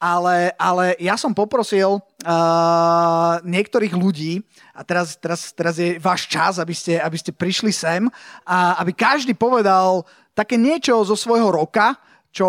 ale, ale ja som poprosil uh, niektorých ľudí, a teraz, teraz, teraz je váš čas, aby ste, aby ste prišli sem, a aby každý povedal také niečo zo svojho roka, čo,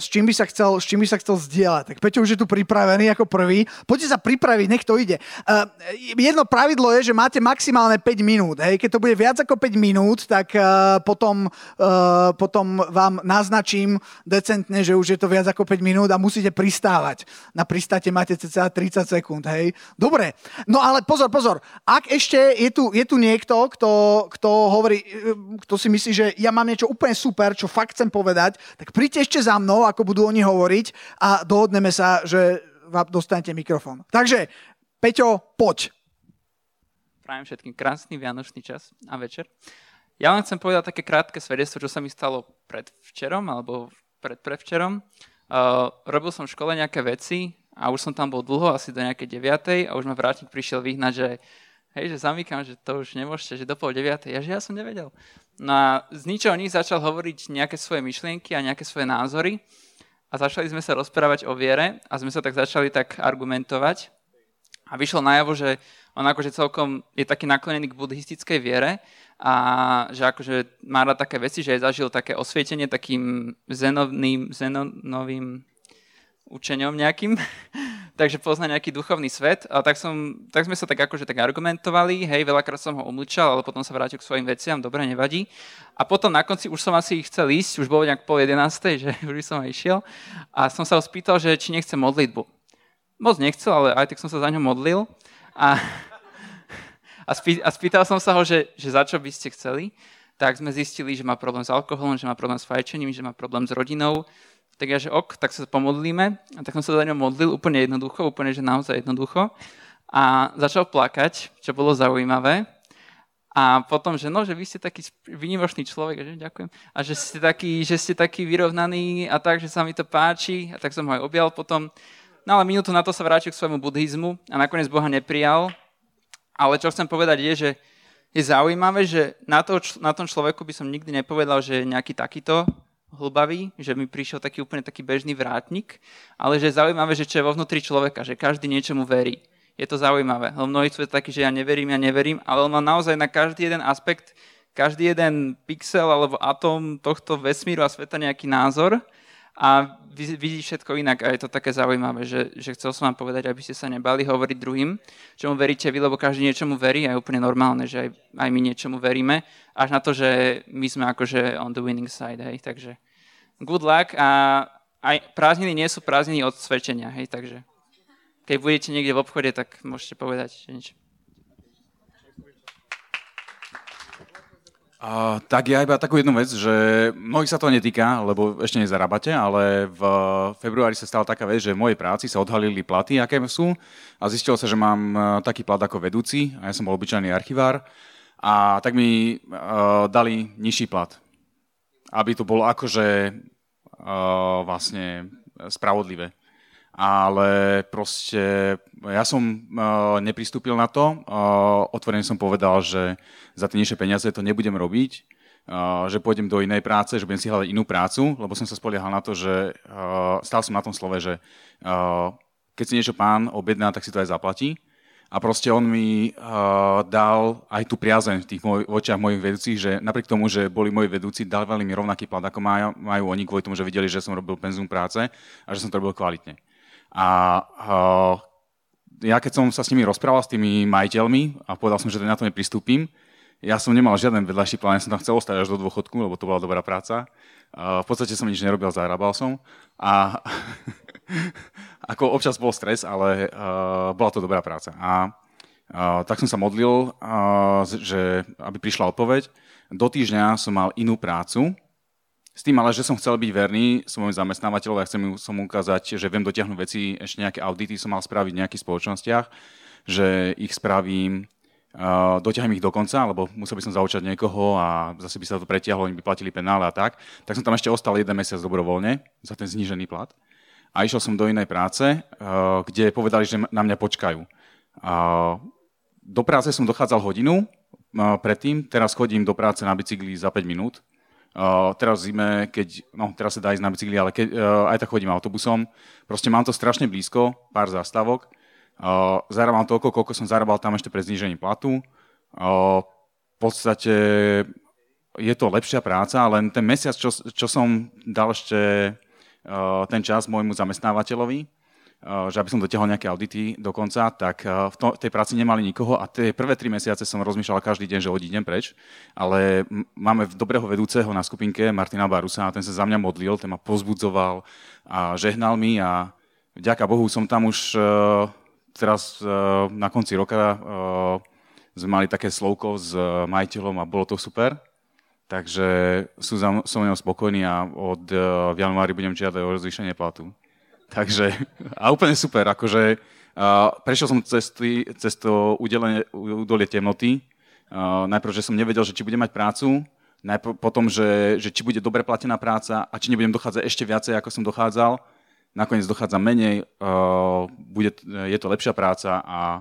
s, čím by sa chcel, s čím by sa chcel zdieľať. Tak Peťo už je tu pripravený ako prvý. Poďte sa pripraviť, nech to ide. Uh, jedno pravidlo je, že máte maximálne 5 minút. Hej. Keď to bude viac ako 5 minút, tak uh, potom, uh, potom vám naznačím decentne, že už je to viac ako 5 minút a musíte pristávať. Na pristáte máte cca 30 sekúnd. Hej. Dobre, no ale pozor, pozor. Ak ešte je tu, je tu niekto, kto, kto hovorí, kto si myslí, že ja mám niečo úplne super, čo fakt chcem povedať, tak príďte ešte za mnou, ako budú oni hovoriť a dohodneme sa, že vám dostanete mikrofón. Takže, Peťo, poď. Prajem všetkým krásny vianočný čas a večer. Ja vám chcem povedať také krátke svedectvo, čo sa mi stalo predvčerom alebo pred prevčerom. Uh, robil som v škole nejaké veci a už som tam bol dlho, asi do nejakej 9. a už ma vrátnik prišiel vyhnať, že hej, že zamykam, že to už nemôžete, že do pol 9. Ja, že ja som nevedel. No a z ničoho nič začal hovoriť nejaké svoje myšlienky a nejaké svoje názory a začali sme sa rozprávať o viere a sme sa tak začali tak argumentovať a vyšlo najavo, že on akože celkom je taký naklonený k buddhistickej viere a že akože má rád také veci, že zažil také osvietenie takým zenovným, zenonovým učeňom nejakým takže pozná nejaký duchovný svet. A tak, som, tak sme sa tak akože tak argumentovali, hej, veľakrát som ho umlčal, ale potom sa vrátil k svojim veciam, dobre, nevadí. A potom na konci už som asi chcel ísť, už bolo nejak pol jedenástej, že už som aj išiel. A som sa ho spýtal, že či nechce modlitbu. Moc nechcel, ale aj tak som sa za ňo modlil. A, a, spý, a spýtal som sa ho, že, že za čo by ste chceli. Tak sme zistili, že má problém s alkoholom, že má problém s fajčením, že má problém s rodinou, tak ja, že ok, tak sa pomodlíme. A tak som sa za ňou modlil úplne jednoducho, úplne, že naozaj jednoducho. A začal plakať, čo bolo zaujímavé. A potom, že no, že vy ste taký vynimočný človek, že ďakujem. A že ste taký, že ste taký vyrovnaný a tak, že sa mi to páči. A tak som ho aj objal potom. No ale minútu na to sa vrátil k svojmu buddhizmu a nakoniec Boha neprijal. Ale čo chcem povedať je, že je zaujímavé, že na, to, na tom človeku by som nikdy nepovedal, že je nejaký takýto, hlbavý, že mi prišiel taký úplne taký bežný vrátnik, ale že je zaujímavé, že čo je vo vnútri človeka, že každý niečomu verí. Je to zaujímavé. Lebo mnohí sú takí, že ja neverím, ja neverím, ale on má naozaj na každý jeden aspekt, každý jeden pixel alebo atóm tohto vesmíru a sveta nejaký názor a vidí všetko inak a je to také zaujímavé, že, že chcel som vám povedať, aby ste sa nebali hovoriť druhým, čomu veríte vy, lebo každý niečomu verí a je úplne normálne, že aj, aj my niečomu veríme, až na to, že my sme akože on the winning side, hej, takže good luck a aj prázdniny nie sú prázdniny od svedčenia, hej, takže keď budete niekde v obchode, tak môžete povedať niečo. Uh, tak ja iba takú jednu vec, že mnohých sa to netýka, lebo ešte nezarábate, ale v februári sa stala taká vec, že v mojej práci sa odhalili platy, aké sú a zistilo sa, že mám e, taký plat ako vedúci a ja som bol obyčajný archivár a tak mi uh, dali nižší plat. Aby to bolo akože uh, vlastne spravodlivé ale proste ja som uh, nepristúpil na to. Uh, otvorene som povedal, že za tie nižšie peniaze to nebudem robiť, uh, že pôjdem do inej práce, že budem si hľadať inú prácu, lebo som sa spoliehal na to, že uh, stál som na tom slove, že uh, keď si niečo pán objedná, tak si to aj zaplatí. A proste on mi uh, dal aj tú priazeň v tých moj, očiach mojich vedúcich, že napriek tomu, že boli moji vedúci, dávali mi rovnaký plat, ako majú, majú oni, kvôli tomu, že videli, že som robil penzum práce a že som to robil kvalitne. A ja keď som sa s nimi rozprával, s tými majiteľmi a povedal som, že na to nepristúpim, ja som nemal žiaden vedľajší plán, ja som tam chcel ostať až do dôchodku, lebo to bola dobrá práca. V podstate som nič nerobil, zarábal som. A ako občas bol stres, ale uh, bola to dobrá práca. A uh, tak som sa modlil, uh, že aby prišla odpoveď. Do týždňa som mal inú prácu, s tým ale, že som chcel byť verný svojim zamestnávateľom a chcem som mu ukázať, že viem dotiahnuť veci, ešte nejaké audity som mal spraviť v nejakých spoločnostiach, že ich spravím, uh, dotiahnem ich do konca, lebo musel by som zaučať niekoho a zase by sa to pretiahlo, oni by platili penále a tak. Tak som tam ešte ostal jeden mesiac dobrovoľne za ten znížený plat. A išiel som do inej práce, uh, kde povedali, že na mňa počkajú. Uh, do práce som dochádzal hodinu uh, predtým, teraz chodím do práce na bicykli za 5 minút Uh, teraz zime, keď, no teraz sa dá ísť na bicykli, ale keď, uh, aj tak chodím autobusom. Proste mám to strašne blízko, pár zástavok. Uh, zarábam toľko, koľko som zarábal tam ešte pred znížením platu. Uh, v podstate je to lepšia práca, len ten mesiac, čo, čo som dal ešte uh, ten čas môjmu zamestnávateľovi, Eh, že aby som dotiahol nejaké audity do konca, tak eh, v, tej práci nemali nikoho a tie prvé tri mesiace som rozmýšľal každý deň, že odídem preč, ale máme dobrého vedúceho na skupinke, Martina Barusa, a ten sa za mňa modlil, ten ma pozbudzoval a žehnal mi a vďaka Bohu som tam už uh, teraz na konci roka sme mali také slovko s majiteľom a bolo to super. Takže sú za, som mnou spokojný a od v januári budem žiadať o rozvýšenie platu. Takže, a úplne super, akože uh, prešiel som cez, tý, cez to udelenie, udolie temnoty. Uh, najprv, že som nevedel, že či budem mať prácu, najprv potom, že, že či bude dobre platená práca a či nebudem dochádzať ešte viacej, ako som dochádzal. Nakoniec dochádza menej, uh, bude, je to lepšia práca a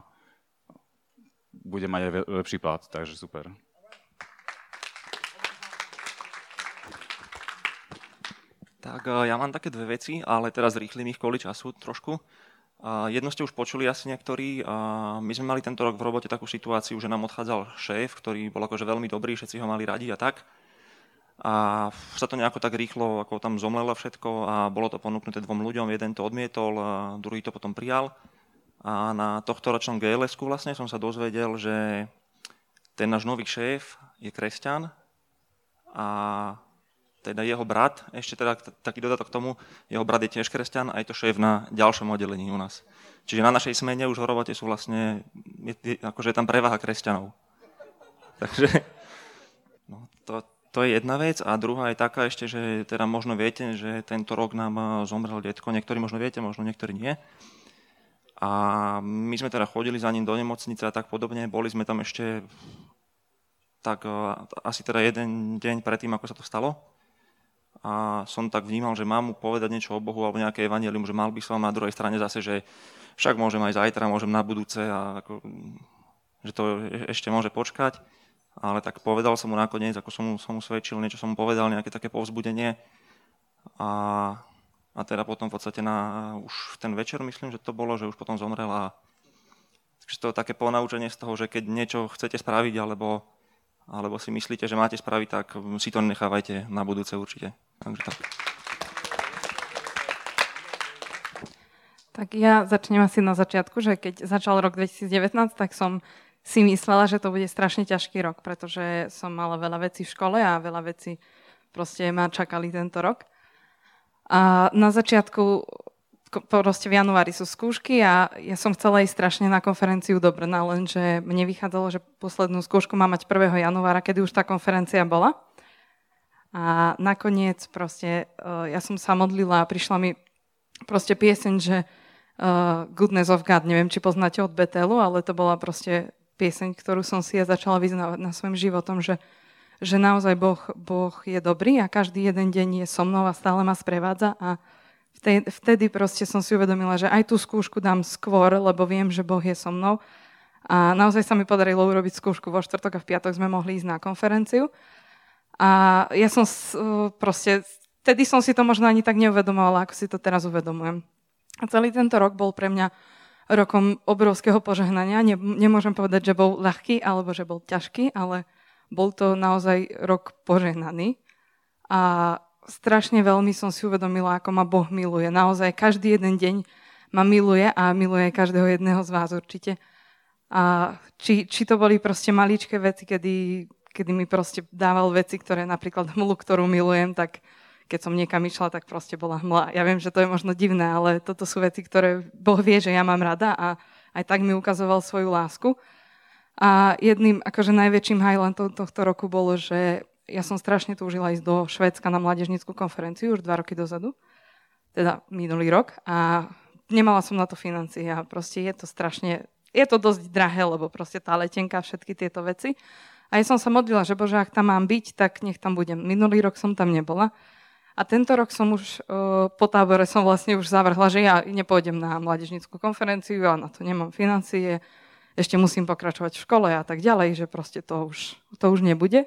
bude mať aj lepší plat, takže super. Tak ja mám také dve veci, ale teraz rýchlim ich kvôli času trošku. Jedno ste už počuli asi niektorí. My sme mali tento rok v robote takú situáciu, že nám odchádzal šéf, ktorý bol akože veľmi dobrý, všetci ho mali radi a tak. A sa to nejako tak rýchlo, ako tam zomlelo všetko a bolo to ponúknuté dvom ľuďom. Jeden to odmietol, druhý to potom prijal. A na tohto ročnom gls vlastne som sa dozvedel, že ten náš nový šéf je kresťan a teda jeho brat, ešte teda taký dodatok k tomu, jeho brat je tiež kresťan a je to šéf na ďalšom oddelení u nás. Čiže na našej smene už v robote sú vlastne, je, akože je tam prevaha kresťanov. Takže no, to, to je jedna vec. A druhá je taká ešte, že teda možno viete, že tento rok nám zomrel detko. Niektorí možno viete, možno niektorí nie. A my sme teda chodili za ním do nemocnice a tak podobne. Boli sme tam ešte tak asi teda jeden deň predtým, ako sa to stalo a som tak vnímal, že mám mu povedať niečo o Bohu alebo nejaké evanelium, že mal by som na druhej strane zase, že však môžem aj zajtra, môžem na budúce a ako, že to ešte môže počkať. Ale tak povedal som mu nakoniec, ako som mu, som mu svedčil, niečo som mu povedal, nejaké také povzbudenie. A, a teda potom v podstate na, už ten večer myslím, že to bolo, že už potom zomrel a takže to je také ponaučenie z toho, že keď niečo chcete spraviť alebo alebo si myslíte, že máte spraviť, tak si to nechávajte na budúce určite. Takže tak. Tak ja začnem asi na začiatku, že keď začal rok 2019, tak som si myslela, že to bude strašne ťažký rok, pretože som mala veľa vecí v škole a veľa vecí proste ma čakali tento rok. A na začiatku proste v januári sú skúšky a ja som chcela ísť strašne na konferenciu do Brna, lenže mne vychádzalo, že poslednú skúšku má mať 1. januára, kedy už tá konferencia bola. A nakoniec proste uh, ja som sa modlila a prišla mi proste pieseň, že uh, Goodness of God, neviem, či poznáte od Betelu, ale to bola proste pieseň, ktorú som si ja začala vyznávať na svojim životom, že, že naozaj boh, boh je dobrý a každý jeden deň je so mnou a stále ma sprevádza a vtedy proste som si uvedomila, že aj tú skúšku dám skôr, lebo viem, že Boh je so mnou. A naozaj sa mi podarilo urobiť skúšku vo štvrtok a v piatok sme mohli ísť na konferenciu. A ja som proste, vtedy som si to možno ani tak neuvedomovala, ako si to teraz uvedomujem. A celý tento rok bol pre mňa rokom obrovského požehnania. Ne, nemôžem povedať, že bol ľahký alebo že bol ťažký, ale bol to naozaj rok požehnaný. A strašne veľmi som si uvedomila, ako ma Boh miluje. Naozaj každý jeden deň ma miluje a miluje každého jedného z vás určite. A či, či to boli proste maličké veci, kedy, kedy mi proste dával veci, ktoré napríklad hmlu, ktorú milujem, tak keď som niekam išla, tak proste bola hmla. Ja viem, že to je možno divné, ale toto sú veci, ktoré Boh vie, že ja mám rada a aj tak mi ukazoval svoju lásku. A jedným akože najväčším highlightom tohto roku bolo, že ja som strašne túžila ísť do Švédska na mládežnickú konferenciu už dva roky dozadu, teda minulý rok a nemala som na to financie a proste je to strašne, je to dosť drahé, lebo proste tá letenka, všetky tieto veci. A ja som sa modlila, že bože, ak tam mám byť, tak nech tam budem. Minulý rok som tam nebola. A tento rok som už uh, po tábore som vlastne už zavrhla, že ja nepôjdem na mládežnickú konferenciu a na to nemám financie, ešte musím pokračovať v škole a tak ďalej, že proste to už, to už nebude.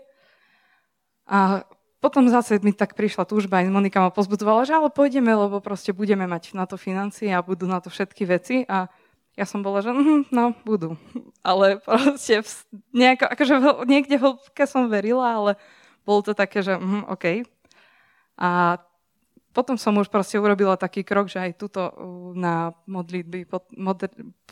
A potom zase mi tak prišla túžba, aj Monika ma pozbudzovala, že ale pôjdeme, lebo proste budeme mať na to financie a budú na to všetky veci a ja som bola, že mm, no, budú. Ale proste v, nejako, akože v, niekde v hĺbke som verila, ale bolo to také, že mm, OK. A potom som už proste urobila taký krok, že aj tuto na modlitby,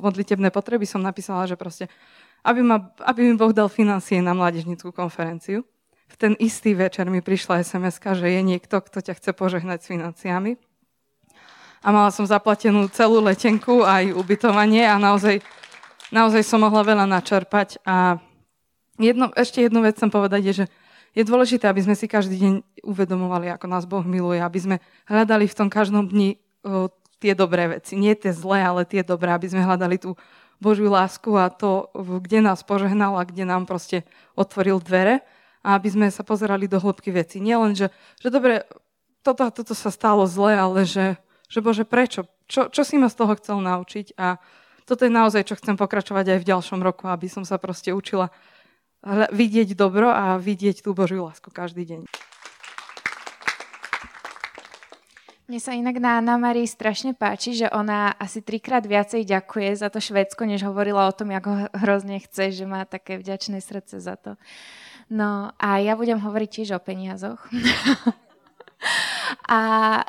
modlitebné potreby som napísala, že proste, aby, ma, aby mi Boh dal financie na mládežnickú konferenciu. V ten istý večer mi prišla sms že je niekto, kto ťa chce požehnať s financiami. A mala som zaplatenú celú letenku aj ubytovanie a naozaj, naozaj som mohla veľa načerpať. A jedno, ešte jednu vec chcem povedať je, že je dôležité, aby sme si každý deň uvedomovali, ako nás Boh miluje, aby sme hľadali v tom každom dni o, tie dobré veci. Nie tie zlé, ale tie dobré, aby sme hľadali tú Božiu lásku a to, kde nás požehnal a kde nám proste otvoril dvere a aby sme sa pozerali do hĺbky veci. Nie len, že, že dobre, toto a toto sa stalo zle, ale že, že Bože, prečo? Čo, čo si ma z toho chcel naučiť? A toto je naozaj, čo chcem pokračovať aj v ďalšom roku, aby som sa proste učila vidieť dobro a vidieť tú Božiu lásku každý deň. Mne sa inak na Anna Marii strašne páči, že ona asi trikrát viacej ďakuje za to Švédsko, než hovorila o tom, ako hrozne chce, že má také vďačné srdce za to. No a ja budem hovoriť tiež o peniazoch. A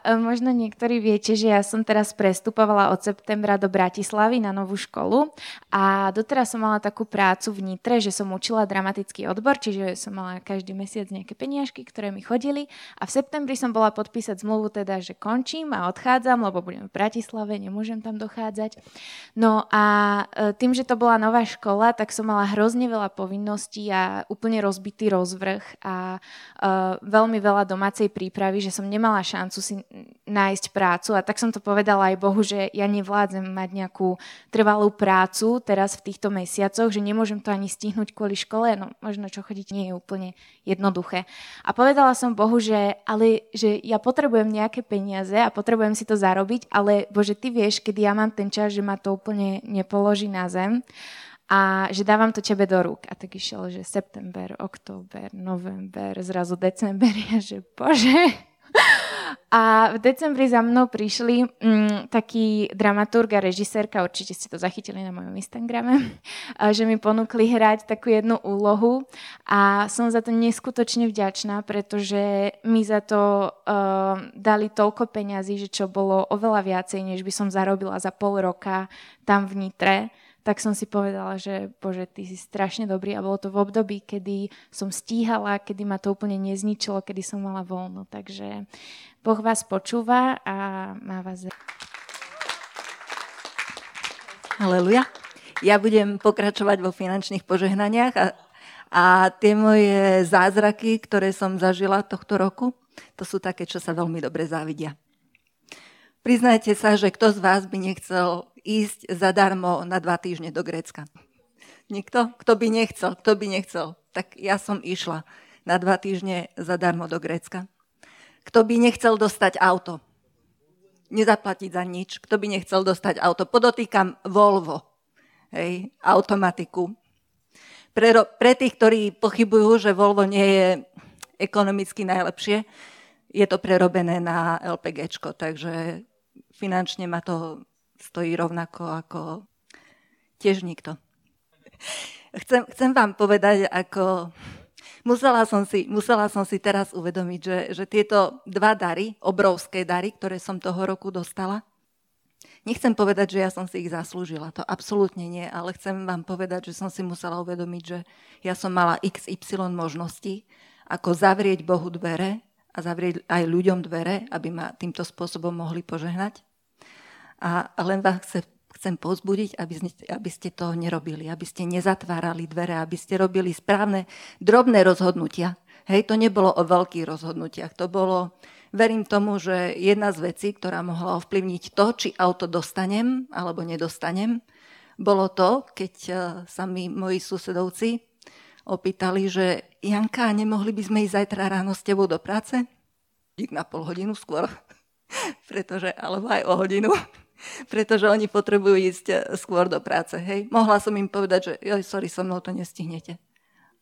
e, možno niektorí viete, že ja som teraz prestupovala od septembra do Bratislavy na novú školu a doteraz som mala takú prácu v Nitre, že som učila dramatický odbor, čiže som mala každý mesiac nejaké peniažky, ktoré mi chodili a v septembri som bola podpísať zmluvu teda, že končím a odchádzam, lebo budem v Bratislave, nemôžem tam dochádzať. No a e, tým, že to bola nová škola, tak som mala hrozne veľa povinností a úplne rozbitý rozvrh a uh, veľmi veľa domácej prípravy, že som nemala šancu si nájsť prácu a tak som to povedala aj Bohu, že ja nevládzem mať nejakú trvalú prácu teraz v týchto mesiacoch, že nemôžem to ani stihnúť kvôli škole, no možno čo chodiť nie je úplne jednoduché. A povedala som Bohu, že, ale, že ja potrebujem nejaké peniaze a potrebujem si to zarobiť, ale Bože, Ty vieš, kedy ja mám ten čas, že ma to úplne nepoloží na zem a že dávam to tebe do rúk. A tak išiel, že september, október, november, zrazu december, ja že bože, a v decembri za mnou prišli mm, taký dramaturg a režisérka, určite ste to zachytili na mojom Instagrame, že mi ponúkli hrať takú jednu úlohu. A som za to neskutočne vďačná, pretože mi za to uh, dali toľko peňazí, že čo bolo oveľa viacej, než by som zarobila za pol roka tam v Nitre tak som si povedala, že bože, ty si strašne dobrý a bolo to v období, kedy som stíhala, kedy ma to úplne nezničilo, kedy som mala voľno. Takže Boh vás počúva a má vás... Aleluja. Ja budem pokračovať vo finančných požehnaniach a, a tie moje zázraky, ktoré som zažila tohto roku, to sú také, čo sa veľmi dobre závidia. Priznajte sa, že kto z vás by nechcel ísť zadarmo na dva týždne do Grécka? Nikto? Kto by nechcel? Kto by nechcel? Tak ja som išla na dva týždne zadarmo do Grécka. Kto by nechcel dostať auto? Nezaplatiť za nič. Kto by nechcel dostať auto? Podotýkam Volvo. Hej, automatiku. Pre, pre tých, ktorí pochybujú, že Volvo nie je ekonomicky najlepšie, je to prerobené na LPG, takže finančne ma to stojí rovnako ako tiež nikto. Chcem, chcem vám povedať, ako musela som si, musela som si teraz uvedomiť, že, že tieto dva dary, obrovské dary, ktoré som toho roku dostala, nechcem povedať, že ja som si ich zaslúžila, to absolútne nie, ale chcem vám povedať, že som si musela uvedomiť, že ja som mala XY možností, ako zavrieť Bohu dvere a zavrieť aj ľuďom dvere, aby ma týmto spôsobom mohli požehnať. A len vás chce, chcem pozbudiť, aby aby ste to nerobili, aby ste nezatvárali dvere, aby ste robili správne, drobné rozhodnutia. Hej, to nebolo o veľkých rozhodnutiach, to bolo, verím tomu, že jedna z vecí, ktorá mohla ovplyvniť to, či auto dostanem alebo nedostanem, bolo to, keď e, sa mi moji susedovci opýtali, že Janka, nemohli by sme ísť zajtra ráno s tebou do práce? Ich na pol hodinu skôr, pretože, alebo aj o hodinu pretože oni potrebujú ísť eh, skôr do práce. Hej. Mohla som im povedať, že joj, sorry, so mnou to nestihnete.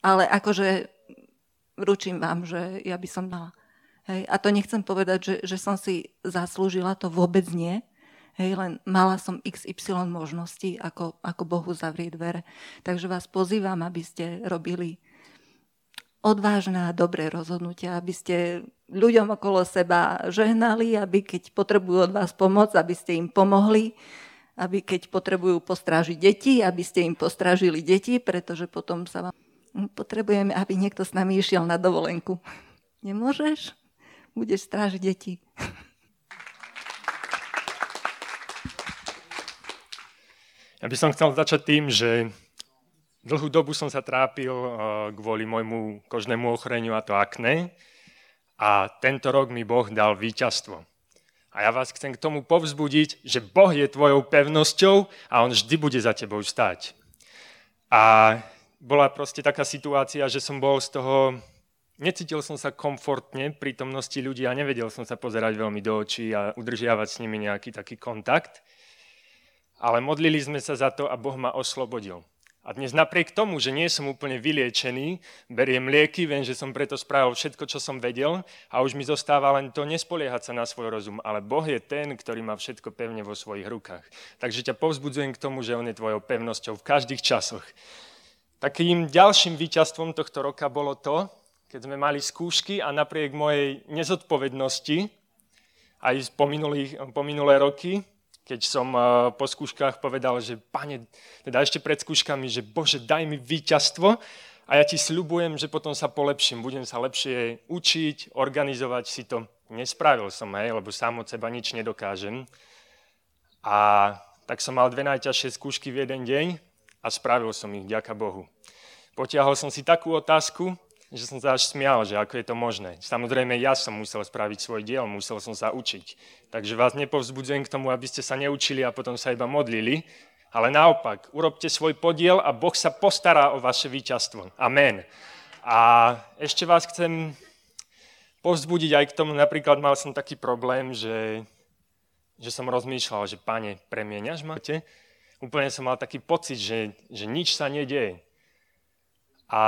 Ale akože ručím vám, že ja by som mala. Hej, a to nechcem povedať, že, že som si zaslúžila, to vôbec nie. Hej, len mala som XY možností, ako, ako Bohu zavrieť dvere. Takže vás pozývam, aby ste robili odvážne a dobré rozhodnutia, aby ste ľuďom okolo seba žehnali, aby keď potrebujú od vás pomoc, aby ste im pomohli, aby keď potrebujú postrážiť deti, aby ste im postrážili deti, pretože potom sa vám... Potrebujeme, aby niekto s nami išiel na dovolenku. Nemôžeš? Budeš strážiť deti. Ja by som chcel začať tým, že dlhú dobu som sa trápil eh, kvôli môjmu kožnému ochoreniu a to akné. A tento rok mi Boh dal víťazstvo. A ja vás chcem k tomu povzbudiť, že Boh je tvojou pevnosťou a On vždy bude za tebou stáť. A bola proste taká situácia, že som bol z toho, necítil som sa komfortne v prítomnosti ľudí a nevedel som sa pozerať veľmi do očí a udržiavať s nimi nejaký taký kontakt. Ale modlili sme sa za to a Boh ma oslobodil. A dnes napriek tomu, že nie som úplne vyliečený, beriem lieky, viem, že som preto spravil všetko, čo som vedel a už mi zostáva len to nespoliehať sa na svoj rozum. Ale Boh je ten, ktorý má všetko pevne vo svojich rukách. Takže ťa povzbudzujem k tomu, že On je tvojou pevnosťou v každých časoch. Takým ďalším víťazstvom tohto roka bolo to, keď sme mali skúšky a napriek mojej nezodpovednosti aj po, minulých, po minulé roky, keď som eh, po skúškach povedal, že pane, teda ešte pred skúškami, že Bože, daj mi víťazstvo a ja ti sľubujem, že potom sa polepším, budem sa lepšie učiť, organizovať si to. Nespravil som, hej, lebo sám od seba nič nedokážem. A tak som mal dve najťažšie skúšky v jeden deň a spravil som ich, ďaká Bohu. Potiahol som si takú otázku, že som sa až smial, že ako je to možné. Samozrejme, ja som musel spraviť svoj diel, musel som sa učiť. Takže vás nepovzbudzujem k tomu, aby ste sa neučili a potom sa iba modlili, ale naopak, urobte svoj podiel a Boh sa postará o vaše víťazstvo. Amen. A ešte vás chcem povzbudiť aj k tomu, napríklad mal som taký problém, že, že som rozmýšľal, že pane, premieňaš ma? Úplne som mal taký pocit, že, že nič sa nedieje. A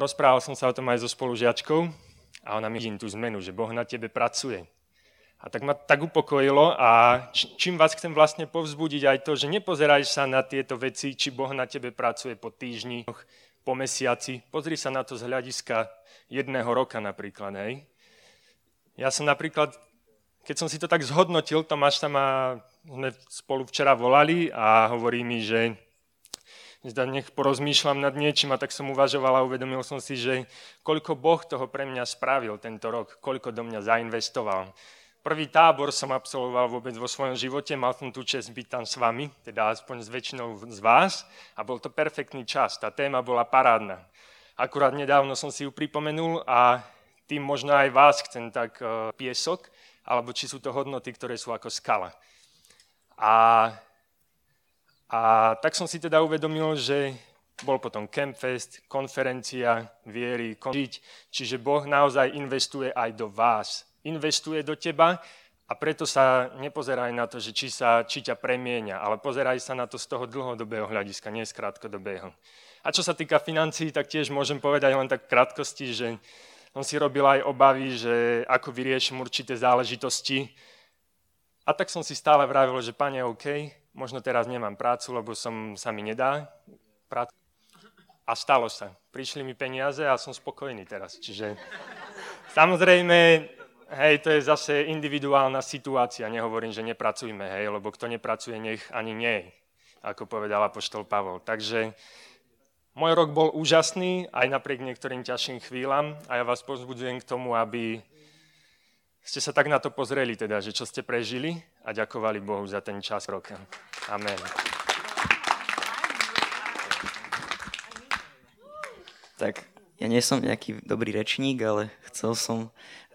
rozprával som sa o tom aj so spolužiačkou a ona mi tú zmenu, že Boh na tebe pracuje. A tak ma tak upokojilo a čím vás chcem vlastne povzbudiť aj to, že nepozeraj sa na tieto veci, či Boh na tebe pracuje po týždni, po mesiaci. Pozri sa na to z hľadiska jedného roka napríklad. Hej. Ja som napríklad, keď som si to tak zhodnotil, Tomáš sa ma, sme spolu včera volali a hovorí mi, že nech porozmýšľam nad niečím a tak som uvažoval a uvedomil som si, že koľko Boh toho pre mňa spravil tento rok, koľko do mňa zainvestoval. Prvý tábor som absolvoval vôbec vo svojom živote, mal som tu čest byť tam s vami, teda aspoň s väčšinou z vás a bol to perfektný čas, tá téma bola parádna. Akurát nedávno som si ju pripomenul a tým možno aj vás chcem tak uh, piesok, alebo či sú to hodnoty, ktoré sú ako skala. A a tak som si teda uvedomil, že bol potom Campfest, konferencia viery, žiť, čiže Boh naozaj investuje aj do vás. Investuje do teba a preto sa nepozeraj na to, že či, sa, či ťa premieňa, ale pozeraj sa na to z toho dlhodobého hľadiska, nie z krátkodobého. A čo sa týka financií, tak tiež môžem povedať len tak v krátkosti, že som si robil aj obavy, že ako vyriešim určité záležitosti. A tak som si stále vravil, že pane, OK, možno teraz nemám prácu, lebo som, sa mi nedá prácu. A stalo sa. Prišli mi peniaze a som spokojný teraz. Čiže samozrejme, hej, to je zase individuálna situácia. Nehovorím, že nepracujme, hej, lebo kto nepracuje, nech ani nie, ako povedal apoštol Pavol. Takže môj rok bol úžasný, aj napriek niektorým ťažším chvíľam a ja vás pozbudzujem k tomu, aby ste sa tak na to pozreli, teda, že čo ste prežili a ďakovali Bohu za ten čas roka. Amen. Tak ja nie som nejaký dobrý rečník, ale chcel som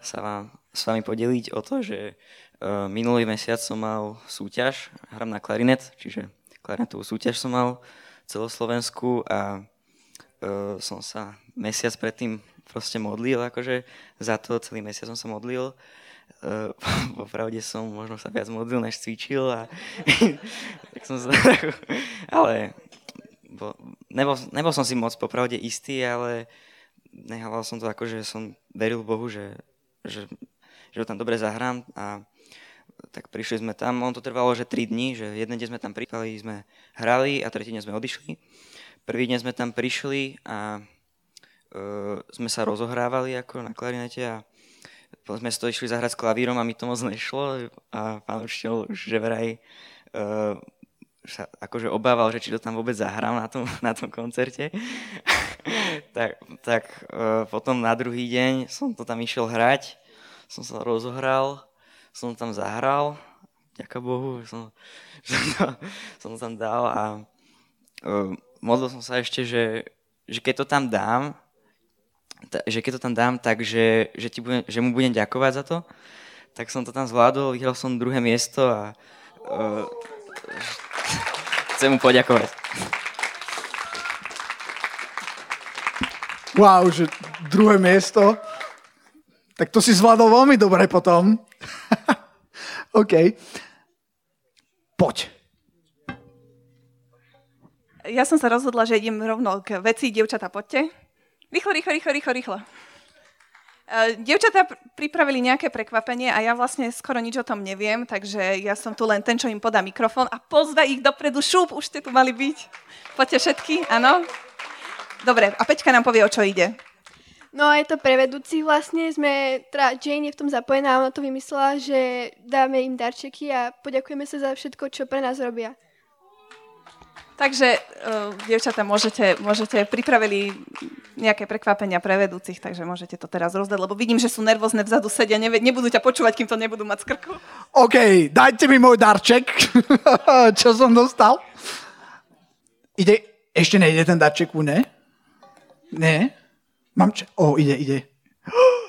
sa vám, s vami podeliť o to, že uh, minulý mesiac som mal súťaž, hram na klarinet, čiže klarinetovú súťaž som mal celoslovensku a uh, som sa mesiac predtým proste modlil, akože za to celý mesiac som sa modlil Uh, popravde som možno sa viac modlil, než cvičil a tak som sa, ale bo, nebol, nebol som si moc popravde istý, ale nehával som to ako, že som veril Bohu, že, že, že ho tam dobre zahrám a tak prišli sme tam, on to trvalo, že 3 dní, že jeden deň sme tam prišli, sme hrali a tretí deň sme odišli. Prvý deň sme tam prišli a sme sa rozohrávali ako na klarinete a sme si to išli zahrať s klavírom a mi to moc nešlo a pán učiteľ že vraj uh, sa akože obával, že či to tam vôbec zahrám na tom, na tom koncerte. tak tak uh, potom na druhý deň som to tam išiel hrať, som sa rozohral som tam zahral, ďaká Bohu, som, som, to, som tam dal a uh, modlil som sa ešte, že, že keď to tam dám, že keď to tam dám, tak že, že, ti budem, že mu budem ďakovať za to, tak som to tam zvládol, vyhral som druhé miesto a uh, chcem mu poďakovať. Wow, že druhé miesto. Tak to si zvládol veľmi dobre potom. OK. Poď. Ja som sa rozhodla, že idem rovno k veci. Dievčatá, poďte. Rýchlo, rýchlo, rýchlo, rýchlo, rýchlo. E, dievčatá pripravili nejaké prekvapenie a ja vlastne skoro nič o tom neviem, takže ja som tu len ten, čo im podá mikrofón a pozve ich dopredu, šup, už ste tu mali byť. Poďte všetky, áno? Dobre, a Peťka nám povie, o čo ide. No a je to pre vedúcich vlastne, sme, teda Jane je v tom zapojená, ona to vymyslela, že dáme im darčeky a poďakujeme sa za všetko, čo pre nás robia. Takže, uh, dievčatá, môžete, môžete, pripravili nejaké prekvapenia pre vedúcich, takže môžete to teraz rozdať, lebo vidím, že sú nervózne vzadu sedia, ne, nebudú ťa počúvať, kým to nebudú mať z krku. OK, dajte mi môj darček, čo som dostal. Ide, ešte nejde ten darček, ne? Ne? Mám č- O, ide, ide.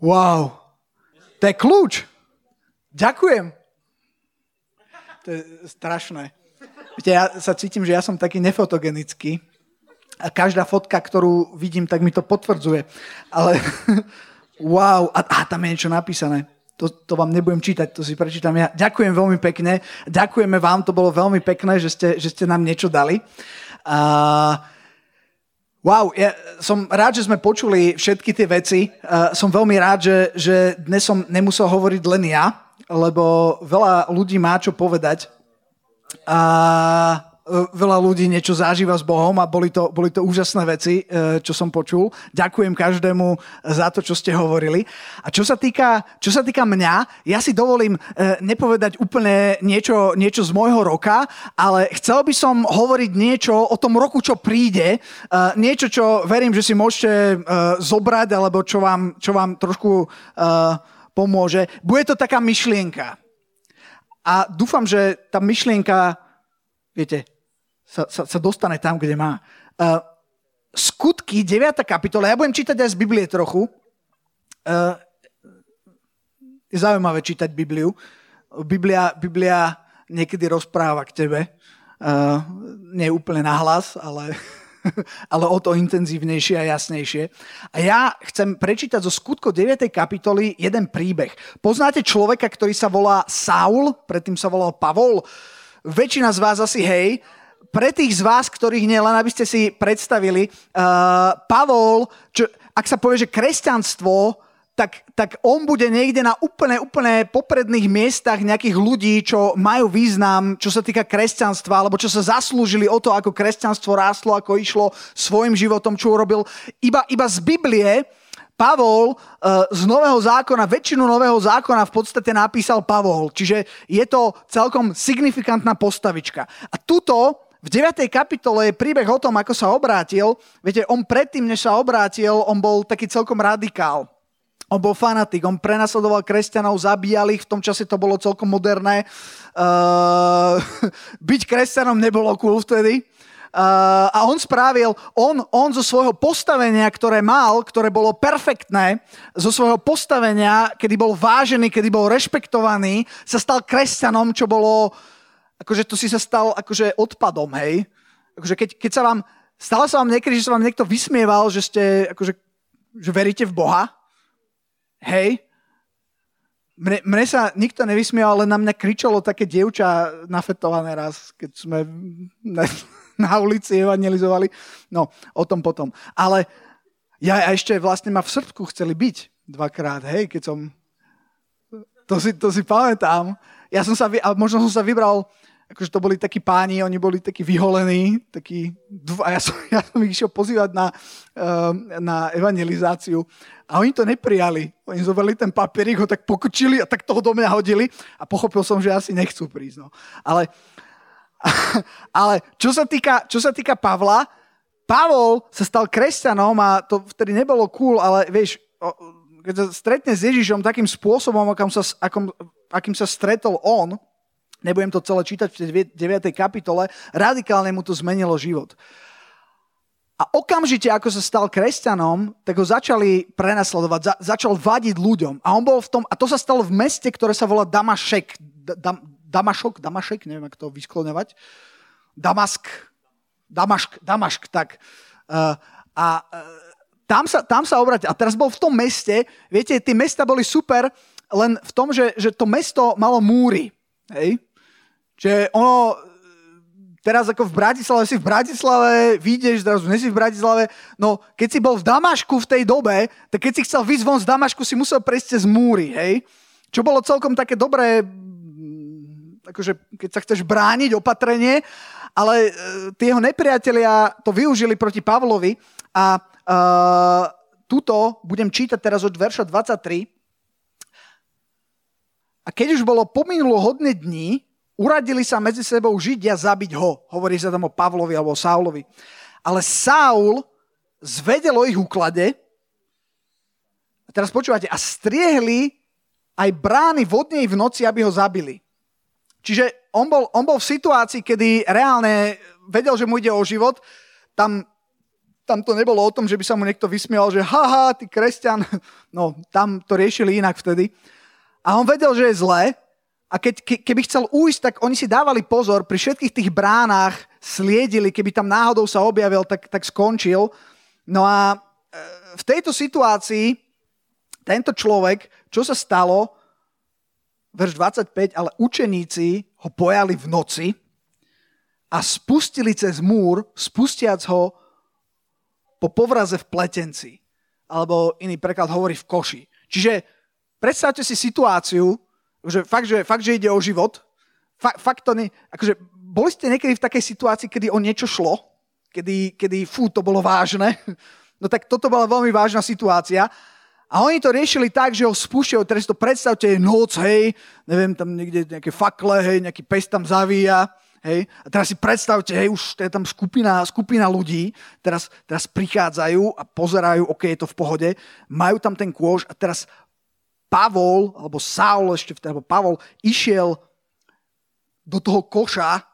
Wow. To je kľúč. Ďakujem. To je strašné. Viete, ja sa cítim, že ja som taký nefotogenický a každá fotka, ktorú vidím, tak mi to potvrdzuje. Ale wow, a, a tam je niečo napísané. To, to vám nebudem čítať, to si prečítam ja. Ďakujem veľmi pekne. Ďakujeme vám, to bolo veľmi pekné, že ste, že ste nám niečo dali. Uh, Wow, ja som rád, že sme počuli všetky tie veci. Uh, som veľmi rád, že, že dnes som nemusel hovoriť len ja, lebo veľa ľudí má čo povedať. Uh, veľa ľudí niečo zažíva s Bohom a boli to, boli to úžasné veci, e, čo som počul. Ďakujem každému za to, čo ste hovorili. A čo sa týka, čo sa týka mňa, ja si dovolím e, nepovedať úplne niečo, niečo z môjho roka, ale chcel by som hovoriť niečo o tom roku, čo príde. E, niečo, čo verím, že si môžete zobrať, alebo čo vám, čo vám trošku pomôže. Bude to taká myšlienka. A dúfam, že tá myšlienka, viete, sa, sa, sa dostane tam, kde má. Uh, skutky, 9. kapitola, ja budem čítať aj z Biblie trochu. Uh, je zaujímavé čítať Bibliu. Biblia, Biblia niekedy rozpráva k tebe. Uh, nie úplne nahlas, ale, ale o to intenzívnejšie a jasnejšie. A ja chcem prečítať zo skutkov 9. kapitoly jeden príbeh. Poznáte človeka, ktorý sa volá Saul, predtým sa volal Pavol? Väčšina z vás asi hej, pre tých z vás, ktorých nie, len aby ste si predstavili, uh, Pavol, čo, ak sa povie, že kresťanstvo, tak, tak on bude niekde na úplne, úplne popredných miestach nejakých ľudí, čo majú význam, čo sa týka kresťanstva, alebo čo sa zaslúžili o to, ako kresťanstvo rástlo, ako išlo svojim životom, čo urobil. Iba, iba z Biblie Pavol uh, z Nového zákona, väčšinu Nového zákona v podstate napísal Pavol. Čiže je to celkom signifikantná postavička. A tuto v 9. kapitole je príbeh o tom, ako sa obrátil. Viete, on predtým, než sa obrátil, on bol taký celkom radikál. On bol fanatik, on prenasledoval kresťanov, zabíjali ich, v tom čase to bolo celkom moderné. Uh, byť kresťanom nebolo cool vtedy. Uh, a on spravil, on, on zo svojho postavenia, ktoré mal, ktoré bolo perfektné, zo svojho postavenia, kedy bol vážený, kedy bol rešpektovaný, sa stal kresťanom, čo bolo akože to si sa stal akože odpadom, hej. Akože keď, keď sa vám, stalo sa vám niekedy, že sa vám niekto vysmieval, že ste, akože, že veríte v Boha, hej. Mne, mne sa nikto nevysmieval, len na mňa kričalo také dievča nafetované raz, keď sme na, na ulici evangelizovali. No, o tom potom. Ale Ja a ešte vlastne ma v Srbsku chceli byť dvakrát, hej, keď som... To si, to si pamätám. Ja som sa, a možno som sa vybral akože to boli takí páni, oni boli takí vyholení, takí, a ja som, ja som ich išiel pozývať na, uh, na evangelizáciu a oni to neprijali. Oni zobrali ten papierik, ho tak pokočili a tak toho do mňa hodili a pochopil som, že asi nechcú prísť. No. Ale, ale čo, sa týka, čo sa týka Pavla, Pavol sa stal kresťanom a to vtedy nebolo cool, ale vieš, keď sa stretne s Ježišom takým spôsobom, akým sa, akým, akým sa stretol on, nebudem to celé čítať v 9. kapitole, radikálne mu to zmenilo život. A okamžite, ako sa stal kresťanom, tak ho začali prenasledovať, za, začal vadiť ľuďom. A on bol v tom, a to sa stalo v meste, ktoré sa volá Damašek. Da, Damašok, Damašek, neviem, ako to vyskloňovať. Damask, Damašk, Damašk, tak. Uh, a uh, tam sa, tam sa obrátil. A teraz bol v tom meste, viete, tie mesta boli super, len v tom, že, že to mesto malo múry. Hej? Že ono, teraz ako v Bratislave, si v Bratislave, vyjdeš, zrazu nesi v Bratislave, no keď si bol v Damašku v tej dobe, tak keď si chcel výsť von z Damašku, si musel prejsť cez múry, hej? Čo bolo celkom také dobré, mm, akože keď sa chceš brániť opatrenie, ale e, tí jeho nepriatelia to využili proti Pavlovi a uh, tuto budem čítať teraz od verša 23. A keď už bolo pominulo hodne dní, Uradili sa medzi sebou Židia zabiť ho. Hovorí sa tam o Pavlovi alebo o Saulovi. Ale Saul zvedel o ich úklade. A teraz počúvate. A striehli aj brány vodnej v noci, aby ho zabili. Čiže on bol, on bol v situácii, kedy reálne vedel, že mu ide o život. Tam, tam to nebolo o tom, že by sa mu niekto vysmial, že haha, ty kresťan. No, tam to riešili inak vtedy. A on vedel, že je zlé, a keď, ke, keby chcel ujsť, tak oni si dávali pozor, pri všetkých tých bránach sliedili, keby tam náhodou sa objavil, tak, tak skončil. No a e, v tejto situácii tento človek, čo sa stalo, verš 25, ale učeníci ho pojali v noci a spustili cez múr, spustiac ho po povraze v pletenci. Alebo iný preklad hovorí v koši. Čiže predstavte si situáciu, že fakt, že, fakt, že ide o život. Fakt, fakt to ne, akože, boli ste niekedy v takej situácii, kedy o niečo šlo? Kedy, kedy fú, to bolo vážne? No tak toto bola veľmi vážna situácia. A oni to riešili tak, že ho spúšťajú, teraz to predstavte, je noc, hej, neviem, tam niekde nejaké fakle, hej, nejaký pes tam zavíja, hej, a teraz si predstavte, hej, už je tam skupina, skupina ľudí, teraz, teraz prichádzajú a pozerajú, ok, je to v pohode, majú tam ten kôž a teraz Pavol, alebo Saul ešte, alebo Pavol išiel do toho koša,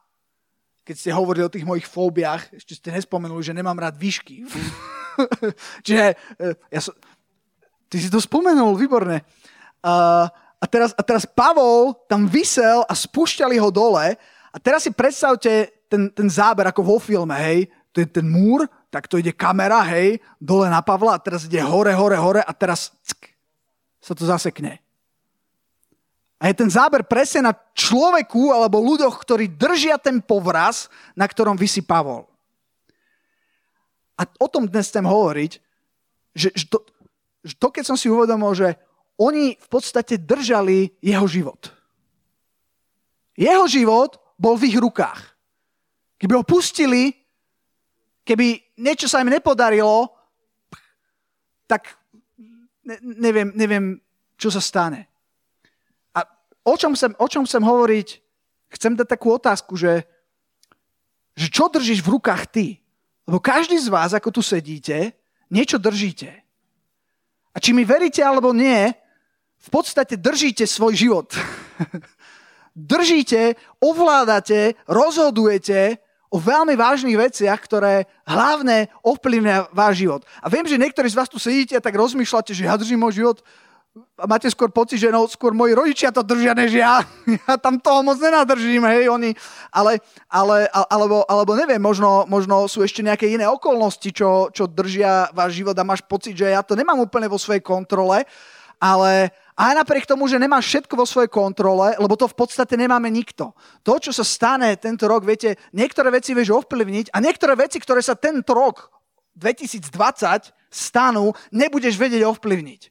keď ste hovorili o tých mojich fóbiách, ešte ste nespomenuli, že nemám rád výšky. Čiže, e, ja som, ty si to spomenul, výborne. Uh, a, teraz, a teraz Pavol tam vysel a spúšťali ho dole. A teraz si predstavte ten, ten záber ako vo filme, hej, to je ten múr, tak to ide kamera, hej, dole na Pavla a teraz ide hore, hore, hore a teraz ck, sa to zasekne. A je ten záber presne na človeku alebo ľuďoch, ktorí držia ten povraz, na ktorom vysí Pavol. A o tom dnes chcem hovoriť, že, že, to, že to, keď som si uvedomil, že oni v podstate držali jeho život. Jeho život bol v ich rukách. Keby ho pustili, keby niečo sa im nepodarilo, tak ne, neviem, neviem, čo sa stane. A o čom chcem, o čom chcem hovoriť? Chcem dať takú otázku, že, že čo držíš v rukách ty? Lebo každý z vás, ako tu sedíte, niečo držíte. A či mi veríte alebo nie, v podstate držíte svoj život. držíte, ovládate, rozhodujete o veľmi vážnych veciach, ktoré hlavne ovplyvňujú váš život. A viem, že niektorí z vás tu sedíte a tak rozmýšľate, že ja držím môj život a máte skôr pocit, že no, skôr moji rodičia to držia, než ja. Ja tam toho moc nenadržím, hej, oni. Ale, ale, alebo, alebo neviem, možno, možno sú ešte nejaké iné okolnosti, čo, čo držia váš život a máš pocit, že ja to nemám úplne vo svojej kontrole, ale, aj napriek tomu, že nemáš všetko vo svojej kontrole, lebo to v podstate nemáme nikto. To, čo sa stane tento rok, viete, niektoré veci vieš ovplyvniť a niektoré veci, ktoré sa tento rok 2020 stanú, nebudeš vedieť ovplyvniť.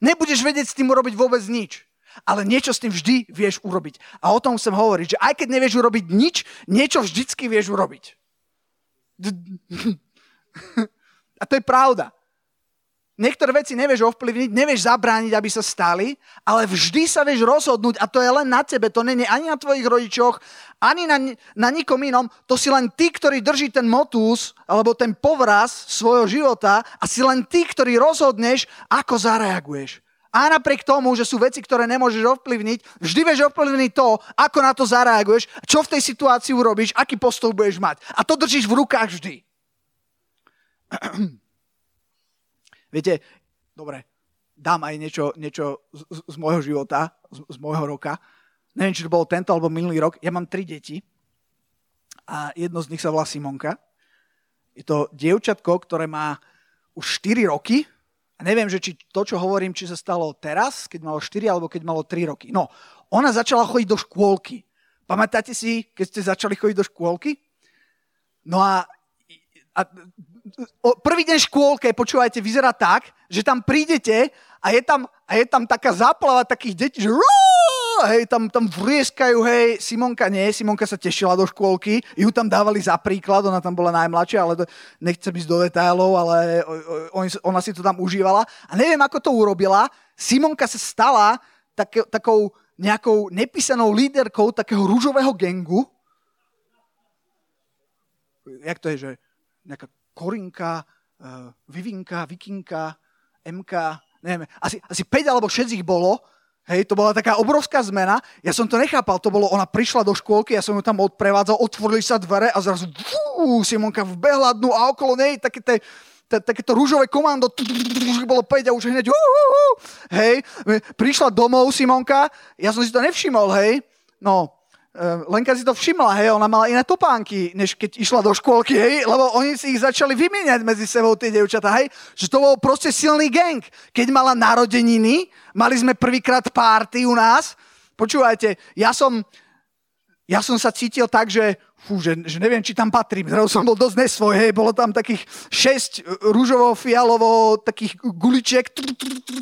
Nebudeš vedieť s tým urobiť vôbec nič. Ale niečo s tým vždy vieš urobiť. A o tom chcem hovoriť, že aj keď nevieš urobiť nič, niečo vždycky vieš urobiť. A to je pravda. Niektoré veci nevieš ovplyvniť, nevieš zabrániť, aby sa stali, ale vždy sa vieš rozhodnúť a to je len na tebe. To nie je ani na tvojich rodičoch, ani na, na nikom inom. To si len ty, ktorý drží ten motus alebo ten povraz svojho života a si len ty, ktorý rozhodneš, ako zareaguješ. A napriek tomu, že sú veci, ktoré nemôžeš ovplyvniť, vždy vieš ovplyvniť to, ako na to zareaguješ, čo v tej situácii urobíš, aký postup budeš mať. A to držíš v rukách vždy. Viete, dobre, dám aj niečo, niečo z, z môjho života, z, z môjho roka. Neviem, či to bolo tento alebo minulý rok. Ja mám tri deti a jedno z nich sa volá Simonka. Je to dievčatko, ktoré má už 4 roky. A neviem, že či to, čo hovorím, či sa stalo teraz, keď malo 4 alebo keď malo 3 roky. No, ona začala chodiť do škôlky. Pamätáte si, keď ste začali chodiť do škôlky? No a, a prvý deň škôlke, počúvajte, vyzerá tak, že tam prídete a je tam, a je tam taká záplava takých detí, že hej, tam, tam vrieskajú, hej, Simonka nie, Simonka sa tešila do škôlky, ju tam dávali za príklad, ona tam bola najmladšia, ale to, nechcem ísť do detailov, ale on, ona si to tam užívala. A neviem, ako to urobila, Simonka sa stala tak, takou nejakou nepísanou líderkou takého rúžového gengu. Jak to je, že nejaká Korinka, uh, Vivinka, Vikinka, MK, neviem, asi, asi 5 alebo 6 ich bolo, Hej, to bola taká obrovská zmena. Ja som to nechápal, to bolo, ona prišla do škôlky, ja som ju tam odprevádzal, otvorili sa dvere a zrazu fú, Simonka vbehla dnu a okolo nej také tie, rúžové komando, bolo 5 a už hneď, hej, prišla domov Simonka, ja som si to nevšimol, hej, no, Lenka si to všimla, hej, ona mala iné topánky, než keď išla do škôlky, hej, lebo oni si ich začali vymieňať medzi sebou, tie devčatá, hej, že to bol proste silný gang. Keď mala narodeniny, mali sme prvýkrát párty u nás, počúvajte, ja som, ja som sa cítil tak, že, fú, že, že neviem, či tam patrím, zrazu som bol dosť nesvoj, hej, bolo tam takých šesť rúžovo-fialovo takých guličiek,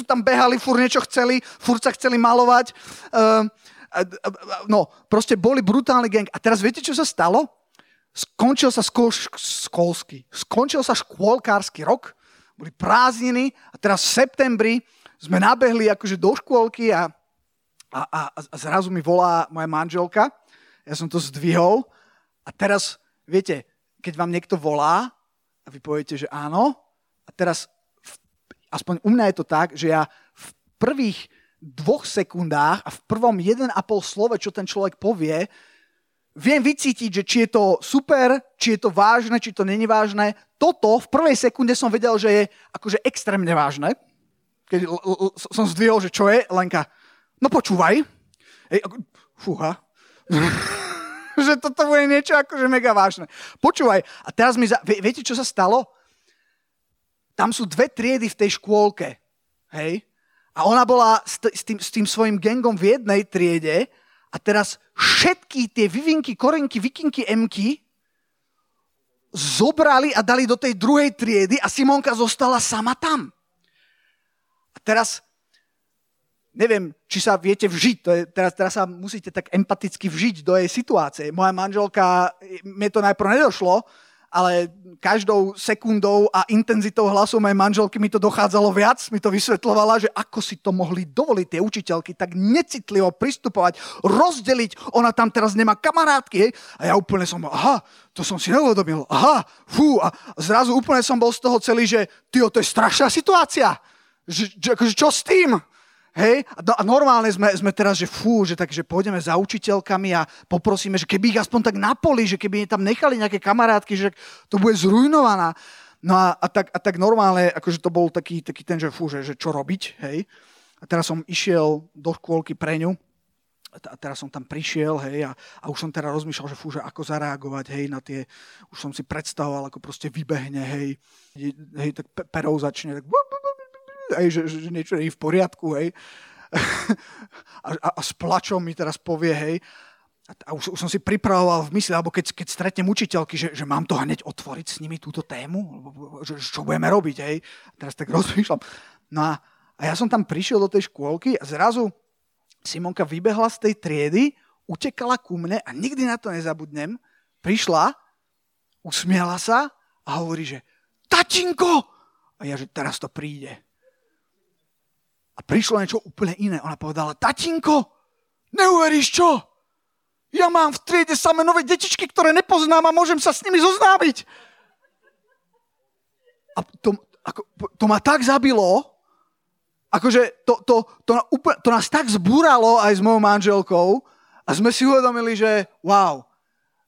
tam behali, fur niečo chceli, fur sa chceli malovať, uh, no, proste boli brutálny gang. A teraz viete, čo sa stalo? Skončil sa skol, školský, skončil sa škôlkársky rok, boli prázdniny a teraz v septembri sme nabehli akože do škôlky a, a, a, a zrazu mi volá moja manželka, ja som to zdvihol a teraz, viete, keď vám niekto volá a vy poviete, že áno, a teraz, aspoň u mňa je to tak, že ja v prvých dvoch sekundách a v prvom 1,5 slove, čo ten človek povie, viem vycítiť, že či je to super, či je to vážne, či to není vážne. Toto v prvej sekunde som vedel, že je akože extrémne vážne. Keď l- l- som zdvihol, že čo je, Lenka, no počúvaj. Ej, ako, fúha. že toto bude niečo akože mega vážne. Počúvaj, a teraz mi, za... viete, čo sa stalo? Tam sú dve triedy v tej škôlke. Hej? A ona bola s, t- s, tým, s tým svojim gengom v jednej triede a teraz všetky tie vyvinky, korenky, vikinky, emky zobrali a dali do tej druhej triedy a Simonka zostala sama tam. A teraz, neviem, či sa viete vžiť, to je, teraz, teraz sa musíte tak empaticky vžiť do jej situácie. Moja manželka, mne to najprv nedošlo, ale každou sekundou a intenzitou hlasu mojej manželky mi to dochádzalo viac, mi to vysvetlovala, že ako si to mohli dovoliť tie učiteľky tak necitlivo pristupovať, rozdeliť, ona tam teraz nemá kamarátky, hej? a ja úplne som, aha, to som si neuvedomil, aha, fú, a zrazu úplne som bol z toho celý, že tyjo, to je strašná situácia, že, že, akože čo s tým? Hej? No a normálne sme, sme teraz, že fú, že takže pôjdeme za učiteľkami a poprosíme, že keby ich aspoň tak napoli, že keby tam nechali nejaké kamarátky, že to bude zrujnovaná. No a, a, tak, a tak normálne, akože to bol taký, taký ten, že fú, že, že čo robiť, hej. A teraz som išiel do škôlky pre ňu a teraz som tam prišiel, hej, a, a už som teda rozmýšľal, že fú, že ako zareagovať, hej, na tie, už som si predstavoval, ako proste vybehne, hej, hej, tak perou začne, tak hej, že, že niečo je v poriadku, hej. A, a, a s plačom mi teraz povie, hej, a už, už som si pripravoval v mysli, alebo keď, keď stretnem učiteľky, že, že mám to hneď otvoriť s nimi túto tému, že, čo budeme robiť, hej. A teraz tak rozmýšľam. No a, a ja som tam prišiel do tej škôlky a zrazu Simonka vybehla z tej triedy, utekala ku mne a nikdy na to nezabudnem. Prišla, usmiala sa a hovorí, že tačinko! A ja, že teraz to príde. A prišlo niečo úplne iné. Ona povedala, tatinko, neuveríš čo? Ja mám v triede samé nové detičky, ktoré nepoznám a môžem sa s nimi zoznámiť. A to, ako, to ma tak zabilo, akože to, to, to, to, to nás tak zbúralo aj s mojou manželkou a sme si uvedomili, že wow,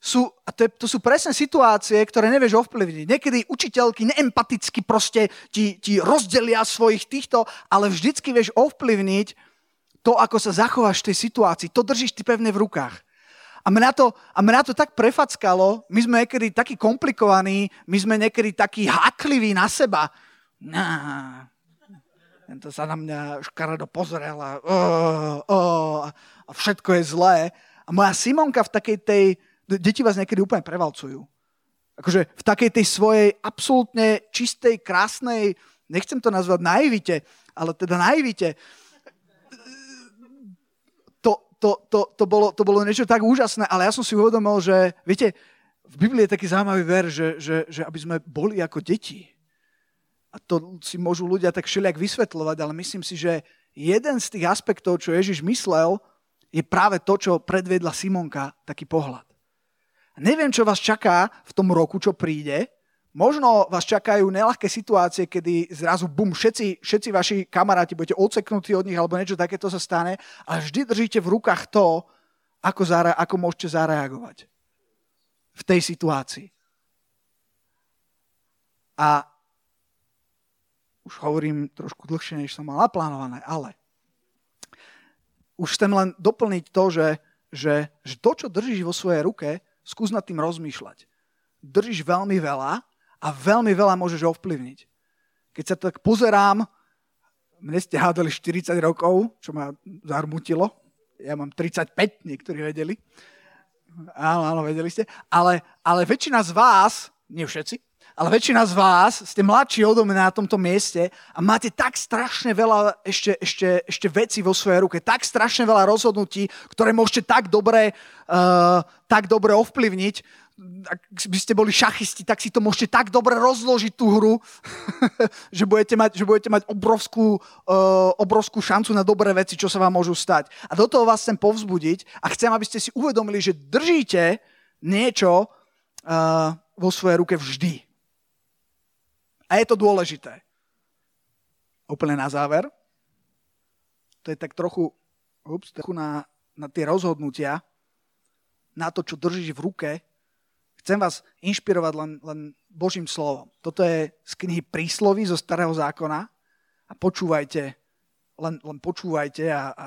sú, a to, je, to sú presne situácie, ktoré nevieš ovplyvniť. Niekedy učiteľky neempaticky proste ti, ti rozdelia svojich týchto, ale vždycky vieš ovplyvniť to, ako sa zachováš v tej situácii. To držíš ty pevne v rukách. A mňa, to, a mňa to tak prefackalo, my sme niekedy takí komplikovaní, my sme niekedy takí hákliví na seba. Nah, tento sa na mňa škaredo pozrel a, uh, a všetko je zlé. A moja Simonka v takej tej, deti vás niekedy úplne prevalcujú. Akože v takej tej svojej absolútne čistej, krásnej, nechcem to nazvať naivite, ale teda naivite, to, to, to, bolo, to bolo niečo tak úžasné, ale ja som si uvedomil, že, viete, v Biblii je taký zaujímavý ver, že, že, že aby sme boli ako deti. A to si môžu ľudia tak všelijak vysvetľovať, ale myslím si, že jeden z tých aspektov, čo Ježiš myslel, je práve to, čo predvedla Simonka, taký pohľad. A neviem, čo vás čaká v tom roku, čo príde, Možno vás čakajú nelahké situácie, kedy zrazu bum, všetci, všetci vaši kamaráti budete odseknutí od nich alebo niečo takéto sa stane, ale vždy držíte v rukách to, ako, zare, ako môžete zareagovať v tej situácii. A už hovorím trošku dlhšie, než som mal naplánované, ale už chcem len doplniť to, že, že, že to, čo držíš vo svojej ruke, skús nad tým rozmýšľať. Držíš veľmi veľa a veľmi veľa môžeš ovplyvniť. Keď sa tak pozerám, mne ste hádali 40 rokov, čo ma zarmutilo. Ja mám 35, niektorí vedeli. Áno, áno, vedeli ste. Ale, ale väčšina z vás, nie všetci, ale väčšina z vás ste mladší odo mňa na tomto mieste a máte tak strašne veľa ešte, ešte, ešte veci vo svojej ruke, tak strašne veľa rozhodnutí, ktoré môžete tak dobre, uh, tak dobre ovplyvniť, ak by ste boli šachisti, tak si to môžete tak dobre rozložiť tú hru, že budete mať, že budete mať obrovskú, uh, obrovskú šancu na dobré veci, čo sa vám môžu stať. A do toho vás chcem povzbudiť a chcem, aby ste si uvedomili, že držíte niečo uh, vo svojej ruke vždy. A je to dôležité. Úplne na záver. To je tak trochu, ups, trochu na, na tie rozhodnutia, na to, čo držíš v ruke, Chcem vás inšpirovať len, len Božím slovom. Toto je z knihy Prísloví zo Starého zákona a počúvajte, len, len počúvajte a, a,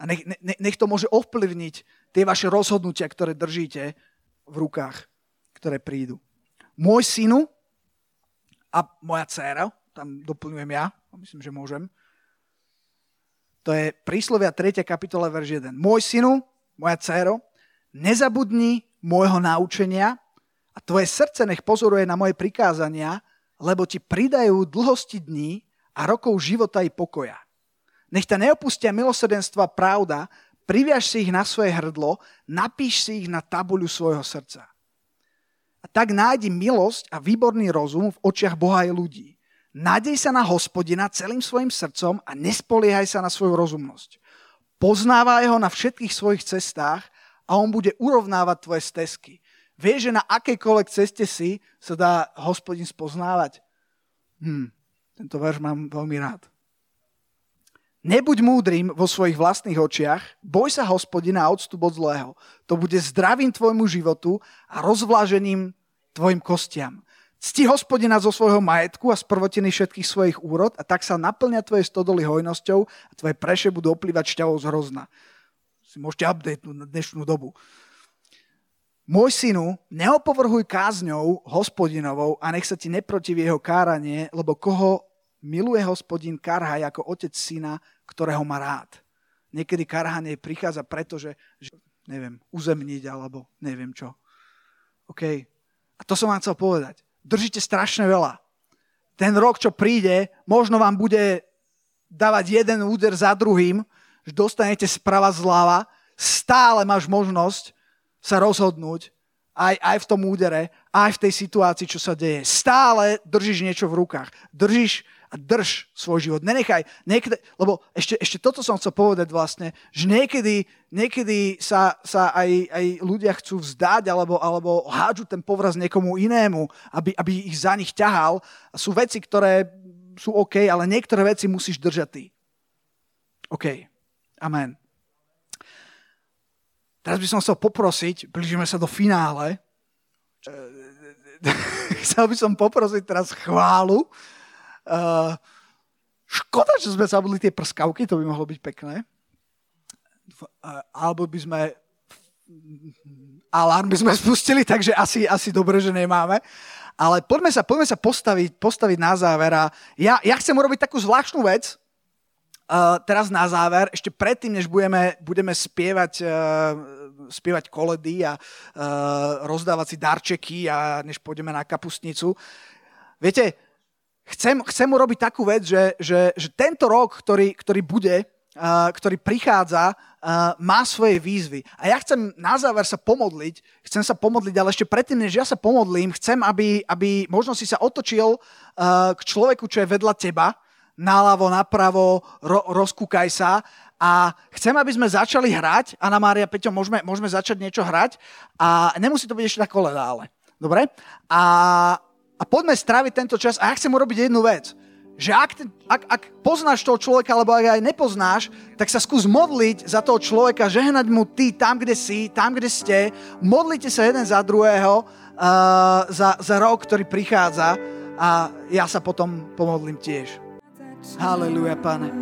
a nech, ne, nech to môže ovplyvniť tie vaše rozhodnutia, ktoré držíte v rukách, ktoré prídu. Môj synu a moja dcéra, tam doplňujem ja, myslím, že môžem, to je príslovia 3. kapitola, verš 1. Môj synu, moja dcéro, nezabudni môjho naučenia a tvoje srdce nech pozoruje na moje prikázania, lebo ti pridajú dlhosti dní a rokov života i pokoja. Nech ťa neopustia milosrdenstva pravda, priviaž si ich na svoje hrdlo, napíš si ich na tabuľu svojho srdca. A tak nájdi milosť a výborný rozum v očiach Boha aj ľudí. Nádej sa na hospodina celým svojim srdcom a nespoliehaj sa na svoju rozumnosť. Poznávaj ho na všetkých svojich cestách a on bude urovnávať tvoje stezky. Vieš, že na akejkoľvek ceste si sa dá hospodin spoznávať? Hm, tento verš mám veľmi rád. Nebuď múdrym vo svojich vlastných očiach, boj sa hospodina a odstup od zlého. To bude zdravím tvojmu životu a rozvlážením tvojim kostiam. Cti hospodina zo svojho majetku a z prvotiny všetkých svojich úrod a tak sa naplňa tvoje stodoly hojnosťou a tvoje preše budú oplývať šťavou z hrozna si môžete updatenúť na dnešnú dobu. Môj synu, neopovrhuj kázňou hospodinovou a nech sa ti neprotiví jeho káranie, lebo koho miluje hospodin, karhaj ako otec syna, ktorého má rád. Niekedy karhanie prichádza preto, že, že neviem, uzemniť alebo neviem čo. OK. A to som vám chcel povedať. Držíte strašne veľa. Ten rok, čo príde, možno vám bude dávať jeden úder za druhým, že dostanete sprava zľava, stále máš možnosť sa rozhodnúť aj, aj v tom údere, aj v tej situácii, čo sa deje. Stále držíš niečo v rukách. Držíš a drž svoj život. Nenechaj, niekedy, lebo ešte, ešte toto som chcel povedať vlastne, že niekedy, niekedy sa, sa aj, aj ľudia chcú vzdať alebo, alebo hádžu ten povraz niekomu inému, aby, aby ich za nich ťahal. A sú veci, ktoré sú OK, ale niektoré veci musíš držať ty. OK. Amen. Teraz by som chcel poprosiť, blížime sa do finále, chcel by som poprosiť teraz chválu. Uh, škoda, že sme zabudli tie prskavky, to by mohlo byť pekné. Uh, alebo by sme alarm by sme spustili, takže asi, asi dobre, že nemáme. Ale poďme sa, poďme sa postaviť, postaviť na záver. A ja, ja chcem urobiť takú zvláštnu vec, Uh, teraz na záver, ešte predtým, než budeme, budeme spievať, uh, spievať koledy a uh, rozdávať si darčeky a než pôjdeme na kapustnicu. Viete, chcem, chcem urobiť takú vec, že, že, že tento rok, ktorý, ktorý bude, uh, ktorý prichádza, uh, má svoje výzvy. A ja chcem na záver sa pomodliť, chcem sa pomodliť, ale ešte predtým, než ja sa pomodlím, chcem, aby, aby možno si sa otočil uh, k človeku, čo je vedľa teba, naľavo, napravo, ro, rozkúkaj sa a chcem, aby sme začali hrať. Anna Mária, Peťo, môžeme, môžeme začať niečo hrať a nemusí to byť ešte tak koleda, ale. Dobre? A, a poďme stráviť tento čas a ja chcem urobiť jednu vec. Že ak, ak, ak poznáš toho človeka, alebo ak aj nepoznáš, tak sa skús modliť za toho človeka, žehnať mu ty tam, kde si, tam, kde ste. Modlite sa jeden za druhého uh, za, za rok, ktorý prichádza a ja sa potom pomodlím tiež. Haleluja, pane.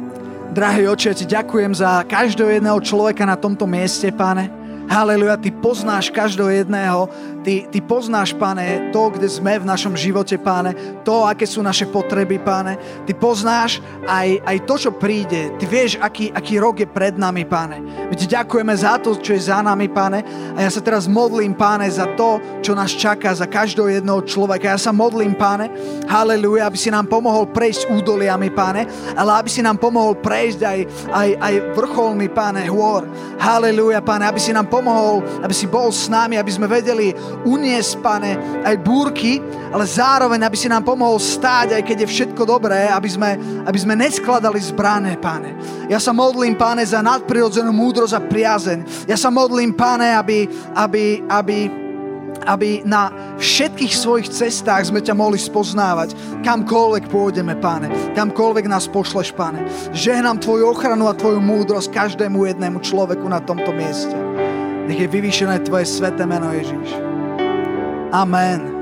Drahý oče, ti ďakujem za každého jedného človeka na tomto mieste, pane. Haleluja, ty poznáš každého jedného, ty, ty poznáš, pane, to, kde sme v našom živote, pane, to, aké sú naše potreby, pane. Ty poznáš aj, aj to, čo príde. Ty vieš, aký, aký rok je pred nami, pane. My ti ďakujeme za to, čo je za nami, pane. A ja sa teraz modlím, pane, za to, čo nás čaká, za každého jedného človeka. Ja sa modlím, pane, haleluja, aby si nám pomohol prejsť údoliami, pane, ale aby si nám pomohol prejsť aj, aj, aj vrcholmi, pane, hôr. Haleluja, pane, aby si nám pomohol, aby si bol s nami, aby sme vedeli uniesť, pane, aj búrky, ale zároveň, aby si nám pomohol stáť, aj keď je všetko dobré, aby sme, aby sme neskladali zbrané, pane. Ja sa modlím, pane, za nadprirodzenú múdrosť a priazeň. Ja sa modlím, pane, aby, aby, aby aby na všetkých svojich cestách sme ťa mohli spoznávať, kamkoľvek pôjdeme, páne, kamkoľvek nás pošleš, páne. Žehnám tvoju ochranu a tvoju múdrosť každému jednému človeku na tomto mieste. Nech je vyvýšené Tvoje sveté meno Ježíš. Amen. Amen.